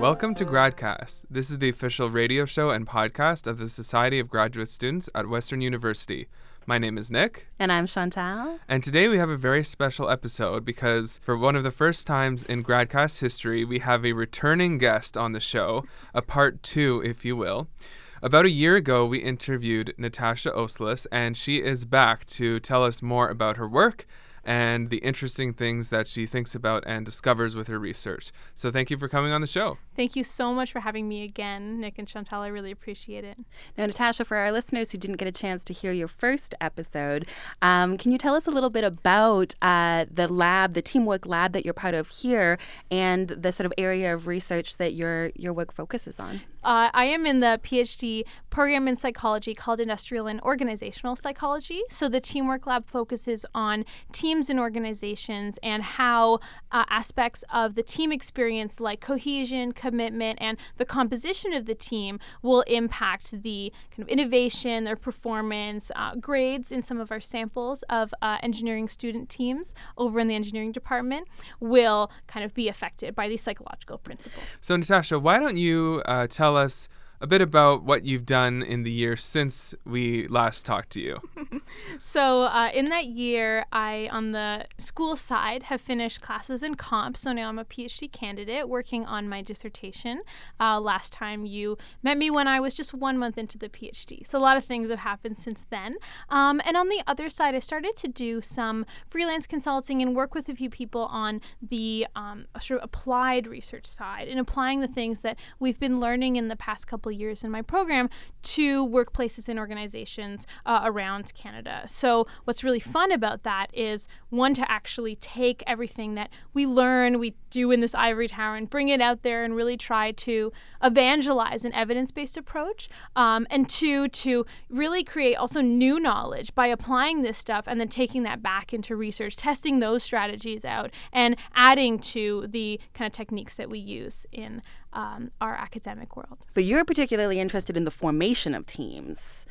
Welcome to GradCast. This is the official radio show and podcast of the Society of Graduate Students at Western University. My name is Nick. And I'm Chantal. And today we have a very special episode because for one of the first times in GradCast history, we have a returning guest on the show, a part two, if you will. About a year ago, we interviewed Natasha Oslis, and she is back to tell us more about her work and the interesting things that she thinks about and discovers with her research. So thank you for coming on the show. Thank you so much for having me again, Nick and Chantal. I really appreciate it. Now, Natasha, for our listeners who didn't get a chance to hear your first episode, um, can you tell us a little bit about uh, the lab, the teamwork lab that you're part of here, and the sort of area of research that your your work focuses on? Uh, I am in the PhD program in psychology called Industrial and Organizational Psychology. So the Teamwork Lab focuses on teams and organizations and how uh, aspects of the team experience, like cohesion, commitment, and the composition of the team, will impact the kind of innovation, their performance, uh, grades in some of our samples of uh, engineering student teams over in the engineering department will kind of be affected by these psychological principles. So, Natasha, why don't you uh, tell tell us a bit about what you've done in the year since we last talked to you. so, uh, in that year, I, on the school side, have finished classes in comp. So now I'm a PhD candidate working on my dissertation. Uh, last time you met me when I was just one month into the PhD. So, a lot of things have happened since then. Um, and on the other side, I started to do some freelance consulting and work with a few people on the um, sort of applied research side and applying the things that we've been learning in the past couple couple years in my program to workplaces and organizations uh, around Canada. So, what's really fun about that is one, to actually take everything that we learn, we do in this ivory tower, and bring it out there and really try to evangelize an evidence based approach. Um, and two, to really create also new knowledge by applying this stuff and then taking that back into research, testing those strategies out, and adding to the kind of techniques that we use in um, our academic world. But you're particularly interested in the formation of teams.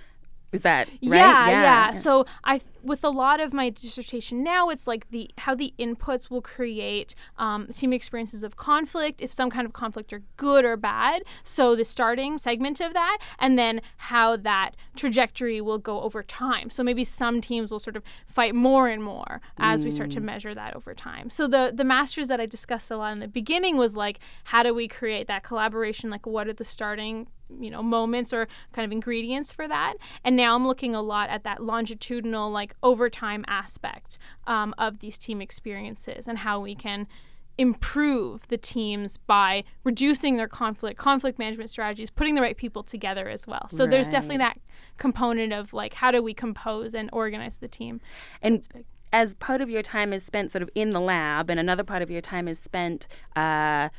Is that right? Yeah, yeah, yeah. So I, with a lot of my dissertation now, it's like the how the inputs will create um, team experiences of conflict, if some kind of conflict are good or bad. So the starting segment of that, and then how that trajectory will go over time. So maybe some teams will sort of fight more and more as mm. we start to mm. measure that over time. So the the masters that I discussed a lot in the beginning was like, how do we create that collaboration? Like, what are the starting you know moments or kind of ingredients for that. And now i'm looking a lot at that longitudinal like overtime aspect um, of these team experiences and how we can improve the teams by reducing their conflict conflict management strategies putting the right people together as well. So right. there's definitely that component of like how do we compose and organize the team. So and as part of your time is spent sort of in the lab and another part of your time is spent uh,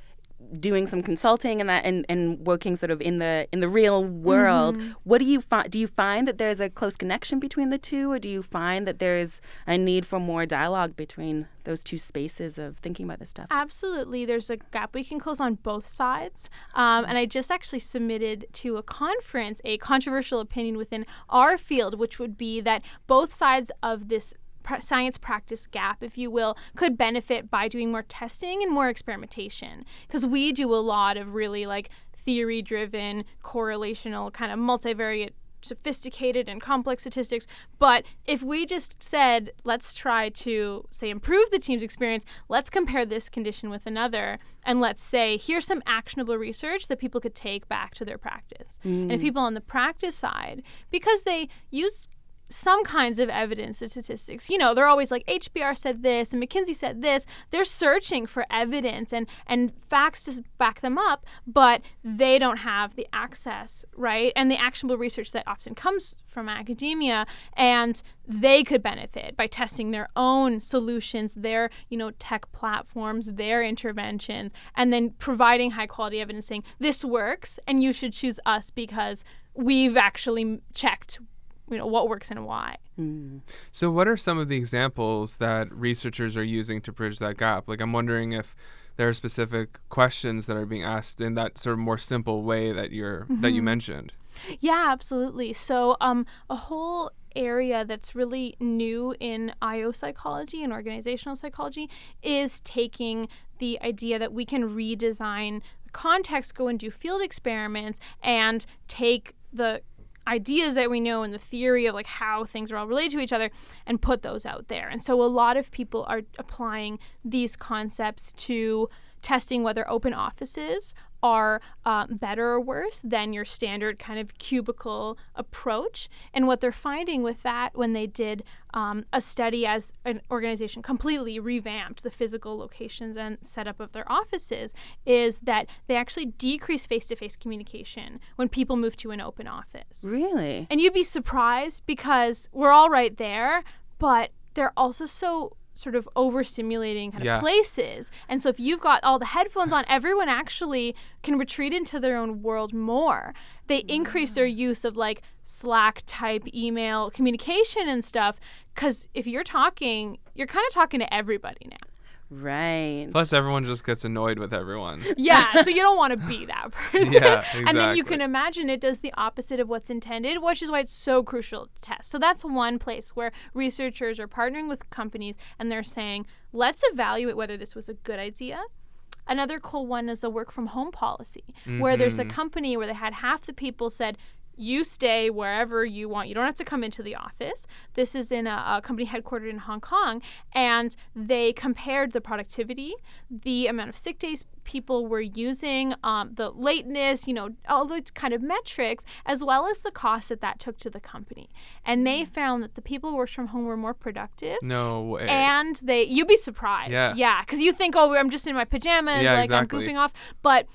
doing some consulting and that and, and working sort of in the in the real world mm-hmm. what do you find do you find that there's a close connection between the two? Or do you find that there's a need for more dialogue between those two spaces of thinking about this stuff? Absolutely. There's a gap. We can close on both sides. Um, and i just actually submitted to a conference a controversial opinion within our field which would be that both sides of this science practice gap, if you will, could benefit by doing more testing and more experimentation. Because we do a lot of really like theory driven, correlational, kind of multivariate sophisticated and complex statistics. But if we just said, let's try to, say, improve the team's experience, let's compare this condition with another, and let's say, here's some actionable research that people could take back to their practice. Mm. And if people on the practice side, because they use some kinds of evidence and statistics. You know, they're always like HBR said this and McKinsey said this. They're searching for evidence and and facts to back them up, but they don't have the access, right? And the actionable research that often comes from academia and they could benefit by testing their own solutions, their, you know, tech platforms, their interventions and then providing high quality evidence saying this works and you should choose us because we've actually checked you know what works and why. Mm. So, what are some of the examples that researchers are using to bridge that gap? Like, I'm wondering if there are specific questions that are being asked in that sort of more simple way that you're mm-hmm. that you mm-hmm. mentioned. Yeah, absolutely. So, um, a whole area that's really new in IO psychology and organizational psychology is taking the idea that we can redesign context, go and do field experiments and take the ideas that we know and the theory of like how things are all related to each other and put those out there. And so a lot of people are applying these concepts to testing whether open offices are um, better or worse than your standard kind of cubicle approach. And what they're finding with that when they did um, a study as an organization completely revamped the physical locations and setup of their offices is that they actually decrease face to face communication when people move to an open office. Really? And you'd be surprised because we're all right there, but they're also so sort of overstimulating kind Yeah. of places. And so if you've got all the headphones on, everyone actually can retreat into their own world more. They mm. increase their use of like Slack type email communication and stuff cuz if you're talking, you're kind of talking to everybody now. Right. Plus, everyone just gets annoyed with everyone. Yeah, so you don't want to be that person. Yeah, Exactly. And then you can imagine it does the opposite of what's intended, which is why it's so crucial to test. So that's one place where researchers are partnering with companies and they're saying, let's evaluate whether this was a good idea. Another cool one is the work from home policy, where there's a Mhm. company where they had half the people said, you stay wherever you want. You don't have to come into the office. This is in a, a company headquartered in Hong Kong, and they compared the productivity, the amount of sick days people were using, um, the lateness, you know, all those kind of metrics, as well as the cost that that took to the company. And they found that the people who worked from home were more productive. No way. And they, you'd be surprised. Yeah. Yeah. Because you think, oh, I'm just in my pajamas, Yeah, like exactly. I'm goofing off. But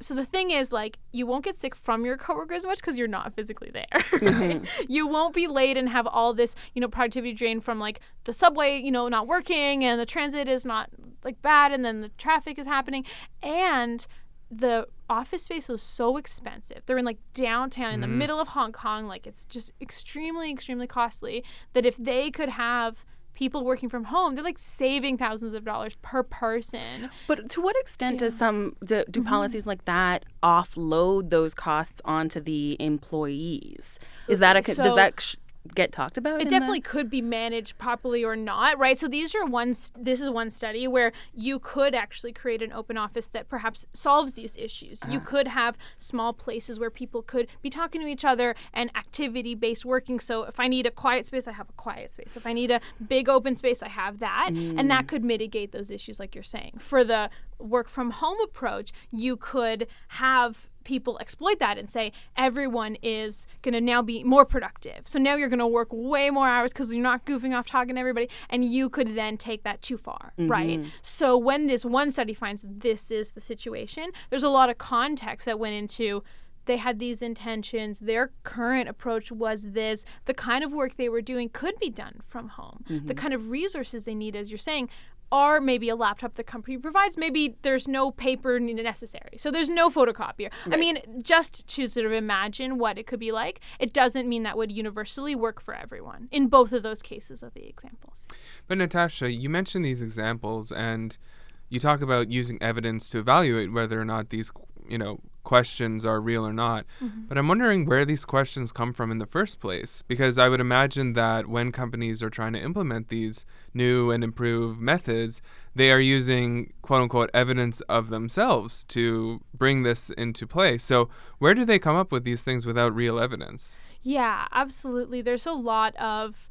so the thing is, like, you won't get sick from your coworkers as much because you're not physically there. right? You won't be late and have all this, you know, productivity drain from like the subway, you know, not working and the transit is not like bad and then the traffic is happening. And the office space was so expensive. They're in like downtown in the Mhm. middle of Hong Kong. Like, it's just extremely, extremely costly that if they could have people working from home, they're like saving thousands of dollars per person. But to what extent does some do, do mm-hmm. policies like that offload those costs onto the employees? Is that a So- does that get talked about? It definitely that? could be managed properly or not, right? So these are one. s- This is one study where you could actually create an open office that perhaps solves these issues. You uh-huh. could have small places where people could be talking to each other and activity-based working. So if I need a quiet space, I have a quiet space. If I need a big open space, I have that, and that mm. could mitigate those issues, like you're saying. For the work from home approach, you could have people exploit that and say everyone is going to now be more productive. So now you're going to work way more hours because you're not goofing off talking to everybody, and you could then take that too far, mm-hmm. right? So when this one study finds this is the situation, there's a lot of context that went into. They had these intentions. Their current approach was this. The kind of work they were doing could be done from home. The mm-hmm. kind of resources they need, as you're saying, are maybe a laptop the company provides. Maybe there's no paper necessary. So there's no photocopier. I mean, just to sort of imagine what it could be like, it doesn't mean that would universally work for everyone in both of those cases of the examples. But Natasha, you mentioned these examples and you talk about using evidence to evaluate whether or not these, you know, questions are real or not. Mm-hmm. But I'm wondering where these questions come from in the first place because I would imagine that when companies are trying to implement these new and improved methods, they are using quote unquote evidence of themselves to bring this into play. So, where do they come up with these things without real evidence? Yeah, absolutely. There's a lot of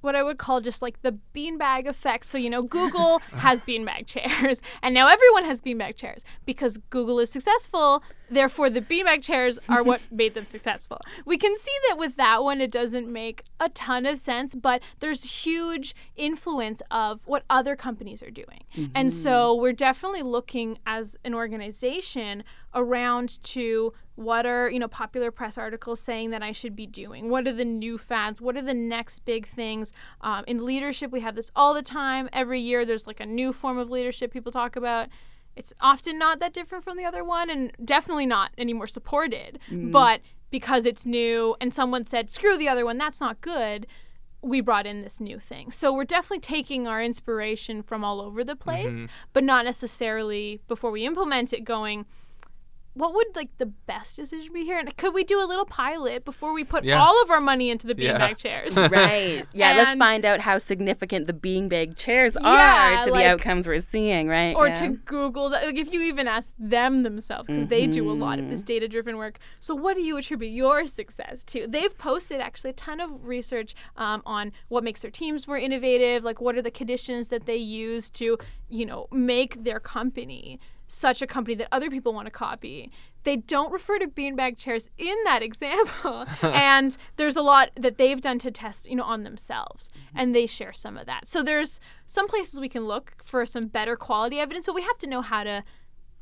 what I would call just like the beanbag effect. So, you know, Google has beanbag chairs, and now everyone has beanbag chairs because Google is successful. Therefore, the beanbag chairs are what made them successful. We can see that with that one, it doesn't make a ton of sense, but there's huge influence of what other companies are doing. And so mm-hmm. we're definitely looking as an organization around to what are you know popular press articles saying that I should be doing? What are the new fads? What are the next big things? Um, in leadership, we have this all the time. Every year, there's like a new form of leadership people talk about. It's often not that different from the other one, and definitely not any more supported. But because it's new, and someone said, "Screw the other one, that's not good." we brought in this new thing. So we're definitely taking our inspiration from all over the place, but not necessarily before we implement it going, what would like the best decision be here? And could we do a little pilot before we put Yeah. all of our money into the Yeah. beanbag chairs? right. Yeah, let's find out how significant the beanbag chairs Yeah, are to like- the outcomes we're seeing, right? or yeah. to Google's. Like if you even ask them themselves, because they do a lot of this Mm-hmm. data driven work. So, what do you attribute your success to? They've posted actually a ton of research um, on what makes their teams more innovative, like what are the conditions that they use to, you know, make their company such a company that other people want to copy. They don't refer to beanbag chairs in that example. and there's a lot that they've done to test, you know, on themselves. And they share some of that. So there's some places we can look for some better quality evidence, but we have to know how to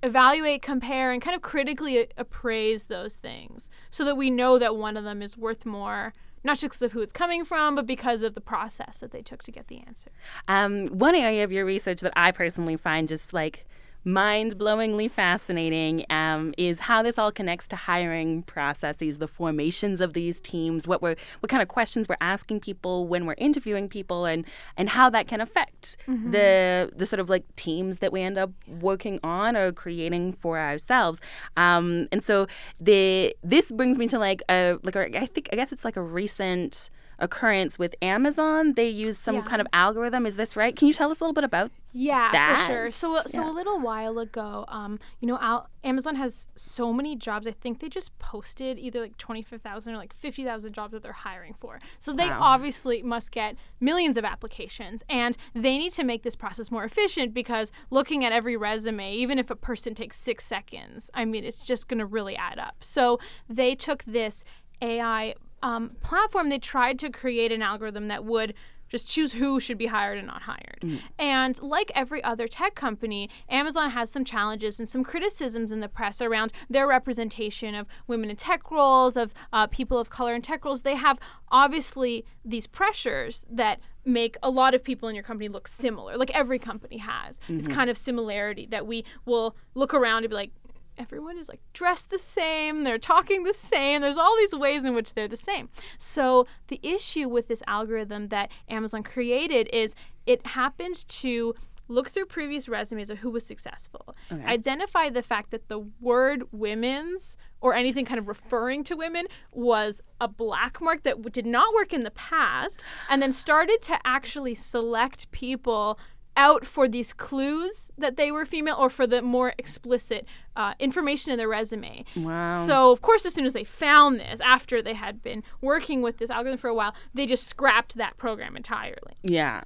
evaluate, compare, and kind of critically appraise those things so that we know that one of them is worth more, not just because of who it's coming from, but because of the process that they took to get the answer. Um, one area of your research that I personally find just like mind-blowingly fascinating um, is how this all connects to hiring processes, the formations of these teams, what we're, what kind of questions we're asking people when we're interviewing people, and and how that can affect the the sort of like teams that we end up working on or creating for ourselves. Um, and so the this brings me to like a like a, I think I guess it's like a recent occurrence with Amazon. They use some Yeah. kind of algorithm. Is this right? Can you tell us a little bit about? Yeah, that. for sure. So, so Yeah. a little while ago, um, you know, Al- Amazon has so many jobs. I think they just posted either like twenty five thousand or like fifty thousand jobs that they're hiring for. So they Wow. obviously must get millions of applications, and they need to make this process more efficient because looking at every resume, even if a person takes six seconds, I mean, it's just going to really add up. So they took this AI um, platform. They tried to create an algorithm that would just choose who should be hired and not hired. And like every other tech company, Amazon has some challenges and some criticisms in the press around their representation of women in tech roles, of uh, people of color in tech roles. They have obviously these pressures that make a lot of people in your company look similar, like every company has. This kind of similarity that we will look around and be like, everyone is like dressed the same, they're talking the same. There's all these ways in which they're the same. So the issue with this algorithm that Amazon created is it happened to look through previous resumes of who was successful, identify the fact that the word women's or anything kind of referring to women was a black mark that w- did not work in the past, and then started to actually select people out for these clues that they were female or for the more explicit uh, information in their resume. Wow. So, of course, as soon as they found this, after they had been working with this algorithm for a while, they just scrapped that program entirely. Yeah.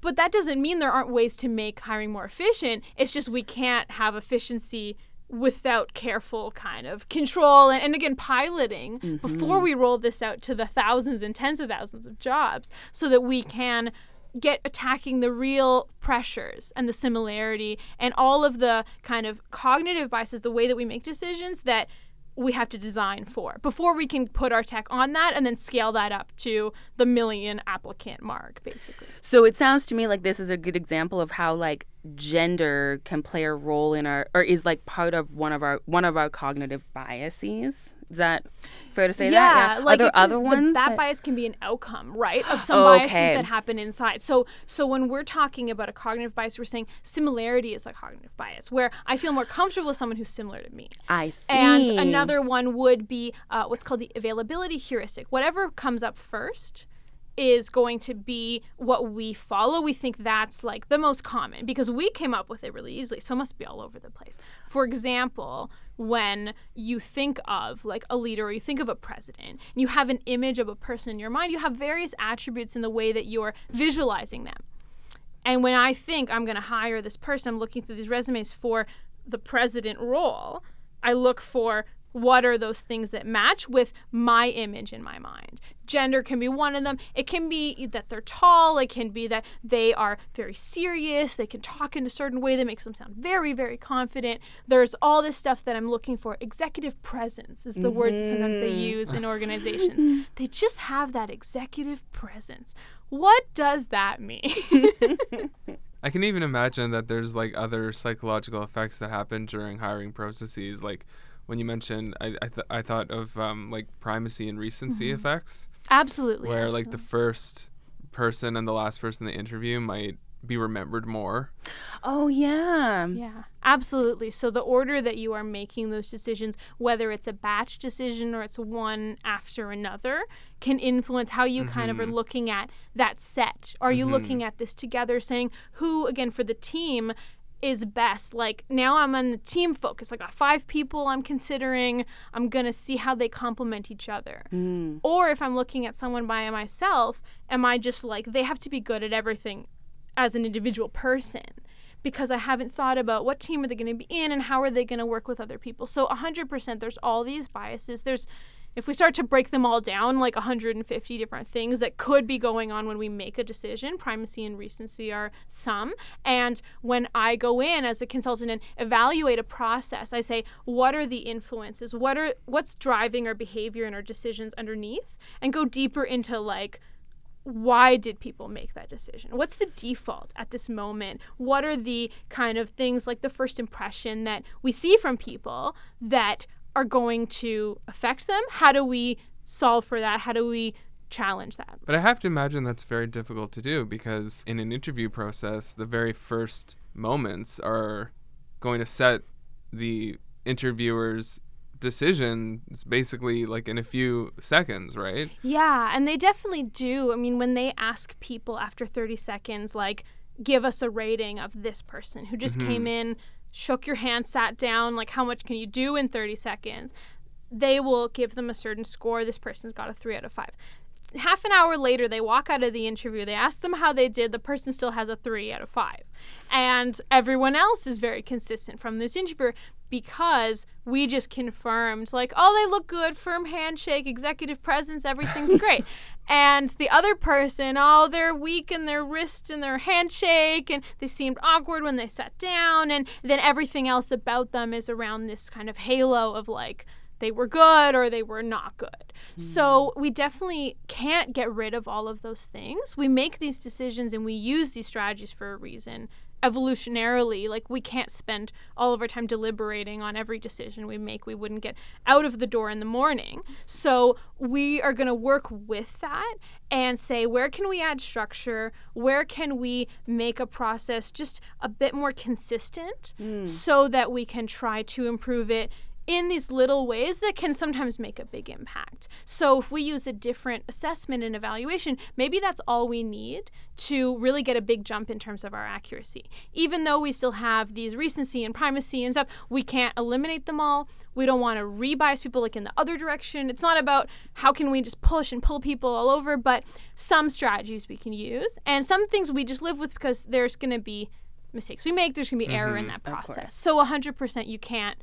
But that doesn't mean there aren't ways to make hiring more efficient. It's just we can't have efficiency without careful kind of control and, and again piloting before we roll this out to the thousands and tens of thousands of jobs so that we can get attacking the real pressures and the similarity and all of the kind of cognitive biases the way that we make decisions that we have to design for before we can put our tech on that and then scale that up to the million applicant mark basically So it sounds to me like this is a good example of how like gender can play a role in our or is like part of one of our one of our cognitive biases. Is that fair to say that? Yeah, like Are there can- other the- ones? that, that- bias can be an outcome, right, of some Okay. biases that happen inside. So, so when we're talking about a cognitive bias, we're saying similarity is a cognitive bias, where I feel more comfortable with someone who's similar to me. I see. And another one would be uh, what's called the availability heuristic. Whatever comes up first is going to be what we follow. We think that's like the most common because we came up with it really easily. So it must be all over the place. For example, when you think of like a leader or you think of a president and you have an image of a person in your mind, you have various attributes in the way that you're visualizing them. And when I think I'm going to hire this person, I'm looking through these resumes for the president role, I look for what are those things that match with my image in my mind. Gender can be one of them. It can be that they're tall, it can be that they are very serious, they can talk in a certain way that makes them sound very, very confident. There's all this stuff that I'm looking for. Executive presence is the word that sometimes they mm-hmm. use in organizations. they just have that executive presence. What does that mean? I can even imagine that there's like other psychological effects that happen during hiring processes. Like when you mentioned, I I, th- I thought of um, like primacy and recency mm-hmm. effects, absolutely. where like the first person and the last person they interview might be remembered more. Oh yeah. Yeah, absolutely. So the order that you are making those decisions, whether it's a batch decision or it's one after another, can influence how you kind of are mm-hmm. looking at that set. Are you mm-hmm. looking at this together, saying who, again, for the team, is best. Like now I'm on the team focus. I got five people I'm considering. I'm going to see how they complement each other. Mm. Or if I'm looking at someone by myself, am I just like they have to be good at everything as an individual person? Because I haven't thought about what team are they going to be in and how are they going to work with other people. So 100% there's all these biases. There's if we start to break them all down, like 150 different things that could be going on when we make a decision, primacy and recency are some. And when I go in as a consultant and evaluate a process, I say, what are the influences? What are what's driving our behavior and our decisions underneath? And go deeper into like why did people make that decision? What's the default at this moment? What are the kind of things like the first impression that we see from people that are going to affect them? How do we solve for that? How do we challenge that? But I have to imagine that's very difficult to do because in an interview process, the very first moments are going to set the interviewer's decision it's basically like in a few seconds, right? Yeah, and they definitely do. I mean, when they ask people after 30 seconds, like, give us a rating of this person who just came mm-hmm. in, shook your hand, sat down, like, how much can you do in 30 seconds? They will give them a certain score. This person's got a three out of five. Half an hour later, they walk out of the interview. They ask them how they did. The person still has a three out of five. And everyone else is very consistent from this interview because we just confirmed, like, oh, they look good, firm handshake, executive presence, everything's great. and the other person, oh, they're weak in their wrist and their handshake, and they seemed awkward when they sat down. And then everything else about them is around this kind of halo of like, they were good or they were not good. So hmm. we definitely can't get rid of all of those things. We make these decisions and we use these strategies for a reason. Evolutionarily, like we can't spend all of our time deliberating on every decision we make. We wouldn't get out of the door in the morning. So we are going to work with that and say, where can we add structure? Where can we make a process just a bit more consistent mm. so that we can try to improve it in these little ways that can sometimes make a big impact. So, if we use a different assessment and evaluation, maybe that's all we need to really get a big jump in terms of our accuracy. Even though we still have these recency and primacy and stuff, we can't eliminate them all. We don't want to rebias people like in the other direction. It's not about how can we just push and pull people all over, but some strategies we can use and some things we just live with because there's going to be mistakes we make, there's going to be error in mm-hmm. that process. So 100% you can't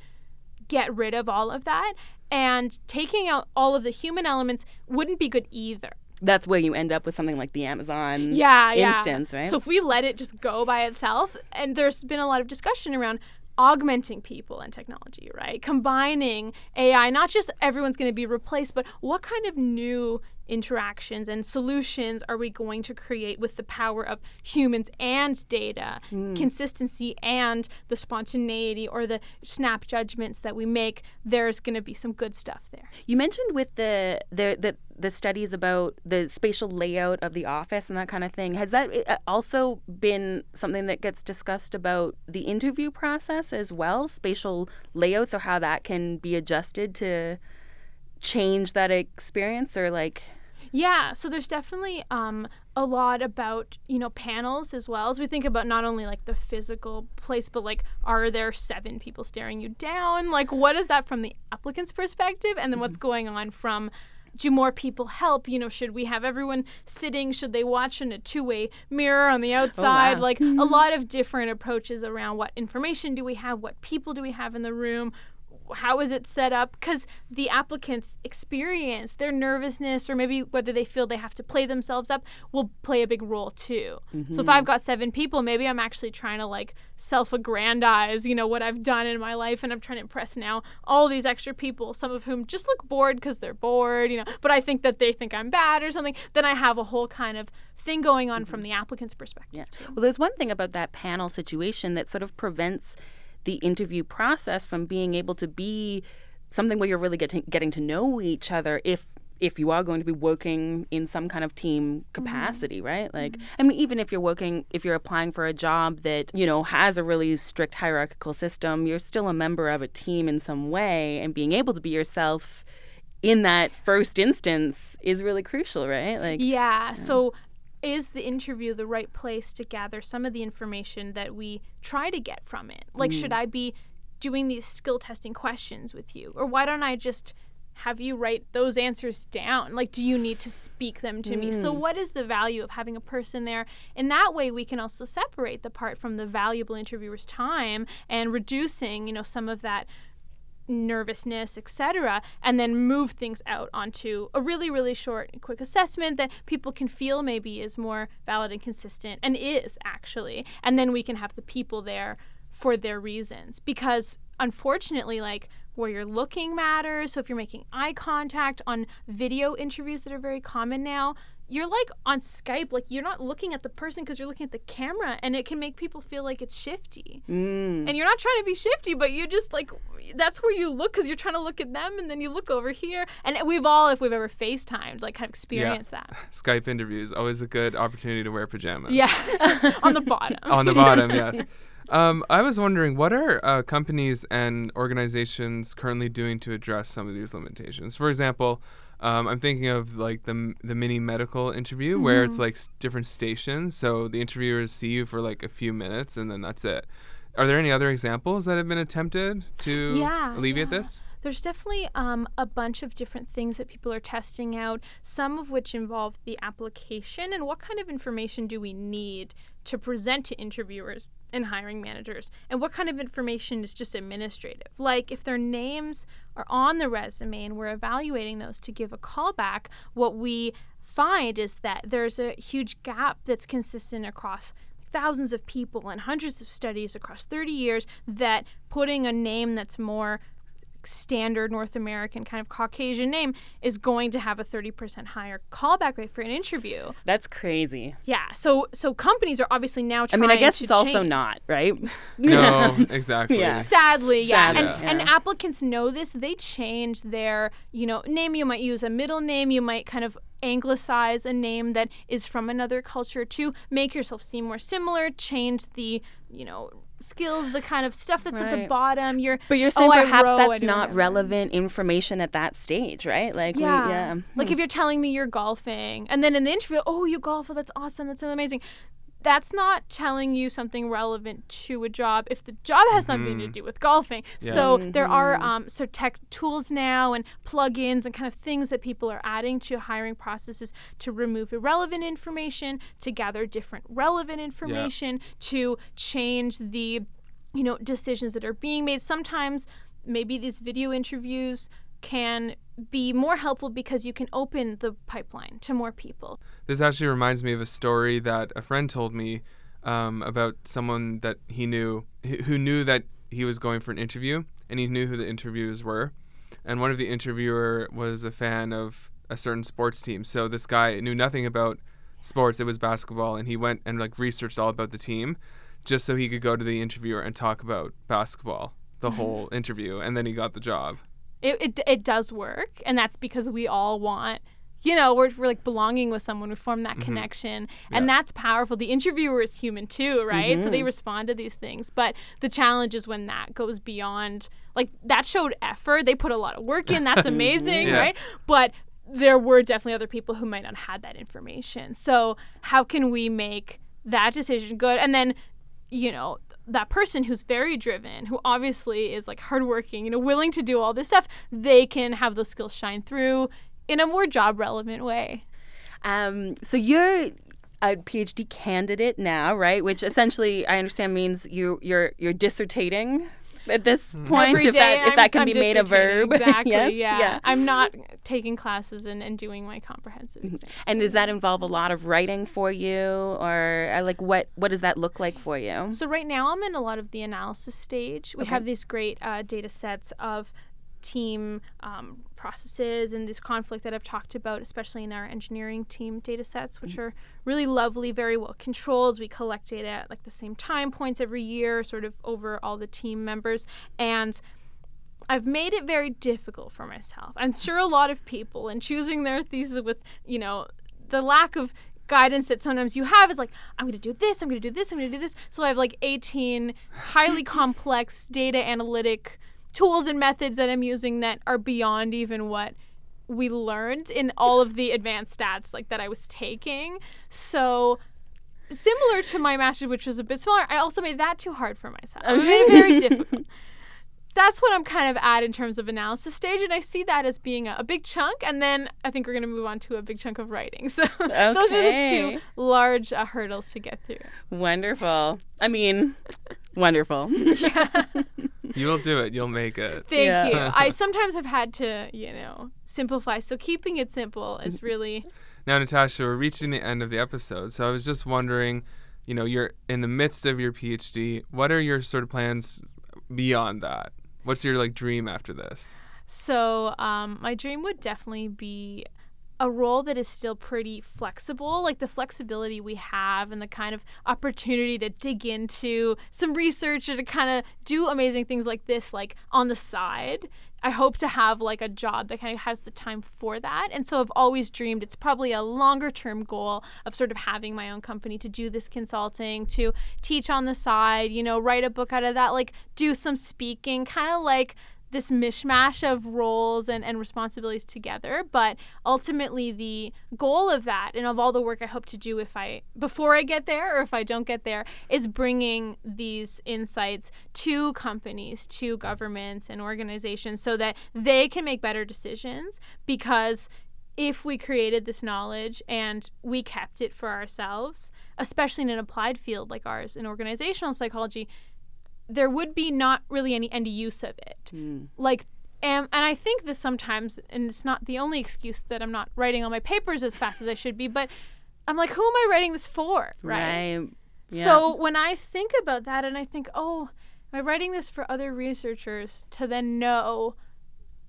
get rid of all of that and taking out all of the human elements wouldn't be good either. That's where you end up with something like the Amazon Yeah, yeah. instance, right? So if we let it just go by itself, and there's been a lot of discussion around augmenting people and technology, right? Combining AI, not just everyone's going to be replaced, but what kind of new interactions and solutions are we going to create with the power of humans and data, consistency and the spontaneity or the snap judgments that we make? There's going to be some good stuff there. You mentioned with the the the, the studies about the spatial layout of the office and that kind of thing. Has that uh, also been something that gets discussed about the interview process as well? Spatial layouts or how that can be adjusted to change that experience or like Yeah, so there's definitely um, a lot about you know panels as well as we think about not only like the physical place, but like are there seven people staring you down? Like what is that from the applicant's perspective, and then what's going on from do more people help? You know, should we have everyone sitting? Should they watch in a two-way mirror on the outside? wow. Like a lot of different approaches around what information do we have? What people do we have in the room? How is it set up? Because the applicant's experience their nervousness or maybe whether they feel they have to play themselves up will play a big role too. So if i've mm-hmm. got seven people maybe i'm actually trying to like self-aggrandize you know what i've done in my life and i'm trying to impress now all these extra people some of whom just look bored because they're bored you know but i think that they think i'm bad or something then i have a whole kind of thing going on from mm-hmm. the applicant's perspective Yeah. Well, there's one thing about that panel situation that sort of prevents the interview process from being able to be something where you're really getting getting to know each other if if you are going to be working in some kind of team mm-hmm. capacity, right? Mm-hmm. Like, I mean, even if you're working, if you're applying for a job that, you know, has a really strict hierarchical system, you're still a member of a team in some way, and being able to be yourself in that first instance is really crucial, right? Like, Yeah. So is the interview the right place to gather some of the information that we try to get from it? Like, should mm. I be doing these skill testing questions with you? Or why don't I just have you write those answers down? Like, do you need to speak them to me? So, mm. what is the value of having a person there? In that way, we can also separate the part from the valuable interviewer's time and reducing, you know, some of that nervousness, etc., and then move things out onto a really, really short quick assessment that people can feel maybe is more valid and consistent and is actually. And then we can have the people there for their reasons. Because unfortunately, like where you're looking matters. So if you're making eye contact on video interviews that are very common now, you're like on Skype, like you're not looking at the person because you're looking at the camera, and it can make people feel like it's shifty. mm, And you're not trying to be shifty, but you just like that's where you look because you're trying to look at them, and then you look over here. And we've all, if we've ever FaceTimed, like kind of experienced that. Skype interviews always a good opportunity to wear pajamas. Yeah, on the bottom. On the bottom, yes. Um, I was wondering, what are uh, companies and organizations currently doing to address some of these limitations? For example, um, I'm thinking of like the the mini medical interview where it's like s- different stations, so the interviewers see you for like a few minutes and then that's it. Are there any other examples that have been attempted to Yeah, alleviate yeah. this? There's definitely um, a bunch of different things that people are testing out, some of which involve the application and what kind of information do we need to present to interviewers and hiring managers, and what kind of information is just administrative. Like if their names are on the resume and we're evaluating those to give a callback, what we find is that there's a huge gap that's consistent across thousands of people and hundreds of studies across 30 years that putting a name that's more standard North American kind of Caucasian name is going to have a 30% higher callback rate for an interview. that's crazy. Yeah, so so companies are obviously now trying I mean, I guess to it's also not, right? No, exactly. Yeah. Sadly, yeah. Sadly, and, and applicants know this. They change their, you know, name. You might use a middle name. You might kind of anglicize a name that is from another culture to make yourself seem more similar. Change the, you know, skills, the kind of stuff that's at the bottom. You're, But you're oh, saying oh, perhaps row, that's not whatever. relevant information at that stage, right? Like, we- Yeah. yeah. Like hmm. if you're telling me you're golfing and then in the interview, oh, you golf, oh, that's awesome, that's so amazing. That's not telling you something relevant to a job if the job has nothing to do with golfing. Yeah. So there are um, so tech tools now and plugins and kind of things that people are adding to hiring processes to remove irrelevant information, to gather different relevant information, to change the you know decisions that are being made sometimes maybe these video interviews can be more helpful because you can open the pipeline to more people This actually reminds me of a story that a friend told me um, about someone that he knew who knew that he was going for an interview and he knew who the interviewers were. And one of the interviewer was a fan of a certain sports team. So this guy knew nothing about sports. It was basketball, and he went and like researched all about the team, just so he could go to the interviewer and talk about basketball the whole interview. And then he got the job. It, it, it does work and that's because we all want you know we're, we're like belonging with someone we form that mm-hmm. connection and Yeah. that's powerful. The interviewer is human too right? So they mm-hmm. respond to these things but the challenge is when that goes beyond like that showed effort they put a lot of work in that's amazing Yeah. right? But there were definitely other people who might not have had that information. So how can we make that decision good? And then you know that person who's very driven who obviously is like hardworking you know willing to do all this stuff they can have those skills shine through in a more job relevant way Um, so you're a PhD candidate now, right? Which essentially, I understand means you you're you're dissertating at this point, Every if that if I'm- that can I'm be made a verb. exactly yes, yeah. i'm not taking classes and, and doing my comprehensive exams And does that involve a lot of writing for you, or uh, like what what does that look like for you? So right now I'm in a lot of the analysis stage. We have these great uh, data sets of team um, processes and this conflict that I've talked about, especially in our engineering team data sets, which mm. are really lovely, very well controlled. We collect data at like the same time points every year, sort of over all the team members. And I've made it very difficult for myself. I'm sure a lot of people in choosing their thesis with, you know, the lack of guidance that sometimes you have is like, I'm going to do this, I'm going to do this, I'm going to do this. So I have like 18 highly complex data analytic tools and methods that I'm using that are beyond even what we learned in all of the advanced stats like that I was taking. So similar to my master's, which was a bit smaller, I also made that too hard for myself. I made it very difficult. That's what I'm kind of at in terms of analysis stage, and I see that as being a, a big chunk. And then I think we're going to move on to a big chunk of writing. So okay. those are the two large uh, hurdles to get through. Wonderful. I mean, wonderful. yeah. You'll do it. You'll make it. Thank yeah. you. I sometimes have had to, you know, simplify. So keeping it simple is really. Now, Natasha, we're reaching the end of the episode. So I was just wondering, you know, you're in the midst of your PhD. What are your sort of plans beyond that? What's your like dream after this? So, um, my dream would definitely be a role that is still pretty flexible, like the flexibility we have and the kind of opportunity to dig into some research or to kind of do amazing things like this, like on the side. I hope to have like a job that kind of has the time for that. And so I've always dreamed it's probably a longer term goal of sort of having my own company to do this consulting, to teach on the side, you know, write a book out of that, like do some speaking, kind of like this mishmash of roles and, and responsibilities together but ultimately the goal of that and of all the work i hope to do if i before i get there or if i don't get there is bringing these insights to companies to governments and organizations so that they can make better decisions because if we created this knowledge and we kept it for ourselves especially in an applied field like ours in organizational psychology there would be not really any end use of it. Mm. Like, and, and I think this sometimes, and it's not the only excuse that I'm not writing all my papers as fast as I should be, but I'm like, who am I writing this for? Right. right. Yeah. So when I think about that and I think, oh, am I writing this for other researchers to then know,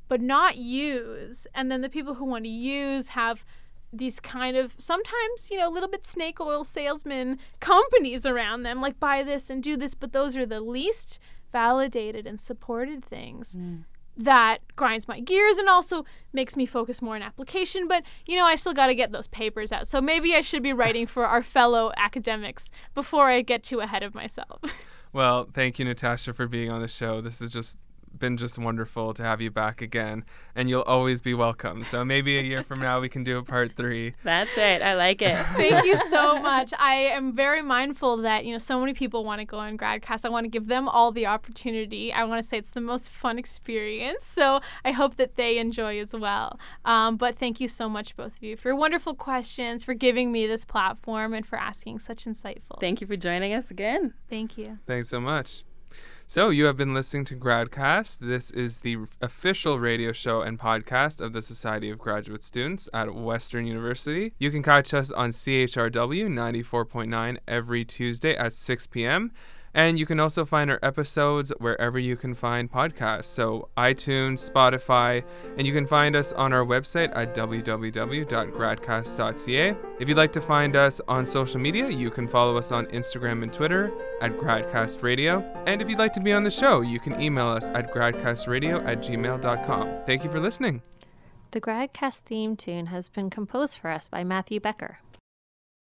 but not use? And then the people who want to use have these kind of sometimes you know a little bit snake oil salesman companies around them like buy this and do this but those are the least validated and supported things mm. that grinds my gears and also makes me focus more on application. But you know i still got to get those papers out. So maybe i should be writing for our fellow academics before i get too ahead of myself. Well thank you natasha for being on the show. This is just been just wonderful to have you back again, and you'll always be welcome. So maybe a year from now we can do a part three. That's it. I like it. Thank you so much. I am very mindful that you know so many people want to go on Gradcast. I want to give them all the opportunity. I want to say it's the most fun experience. So I hope that they enjoy as well. Um, but thank you so much, both of you, for wonderful questions, for giving me this platform, and for asking such insightful. Thank you for joining us again. Thank you. Thanks so much. So, you have been listening to Gradcast. This is the official radio show and podcast of the Society of Graduate Students at Western University. You can catch us on CHRW 94.9 every Tuesday at 6 p.m. And you can also find our episodes wherever you can find podcasts. So, iTunes, Spotify, and you can find us on our website at www.gradcast.ca. If you'd like to find us on social media, you can follow us on Instagram and Twitter at Gradcast Radio. And if you'd like to be on the show, you can email us at gradcastradio at gmail.com. Thank you for listening. The Gradcast theme tune has been composed for us by Matthew Becker.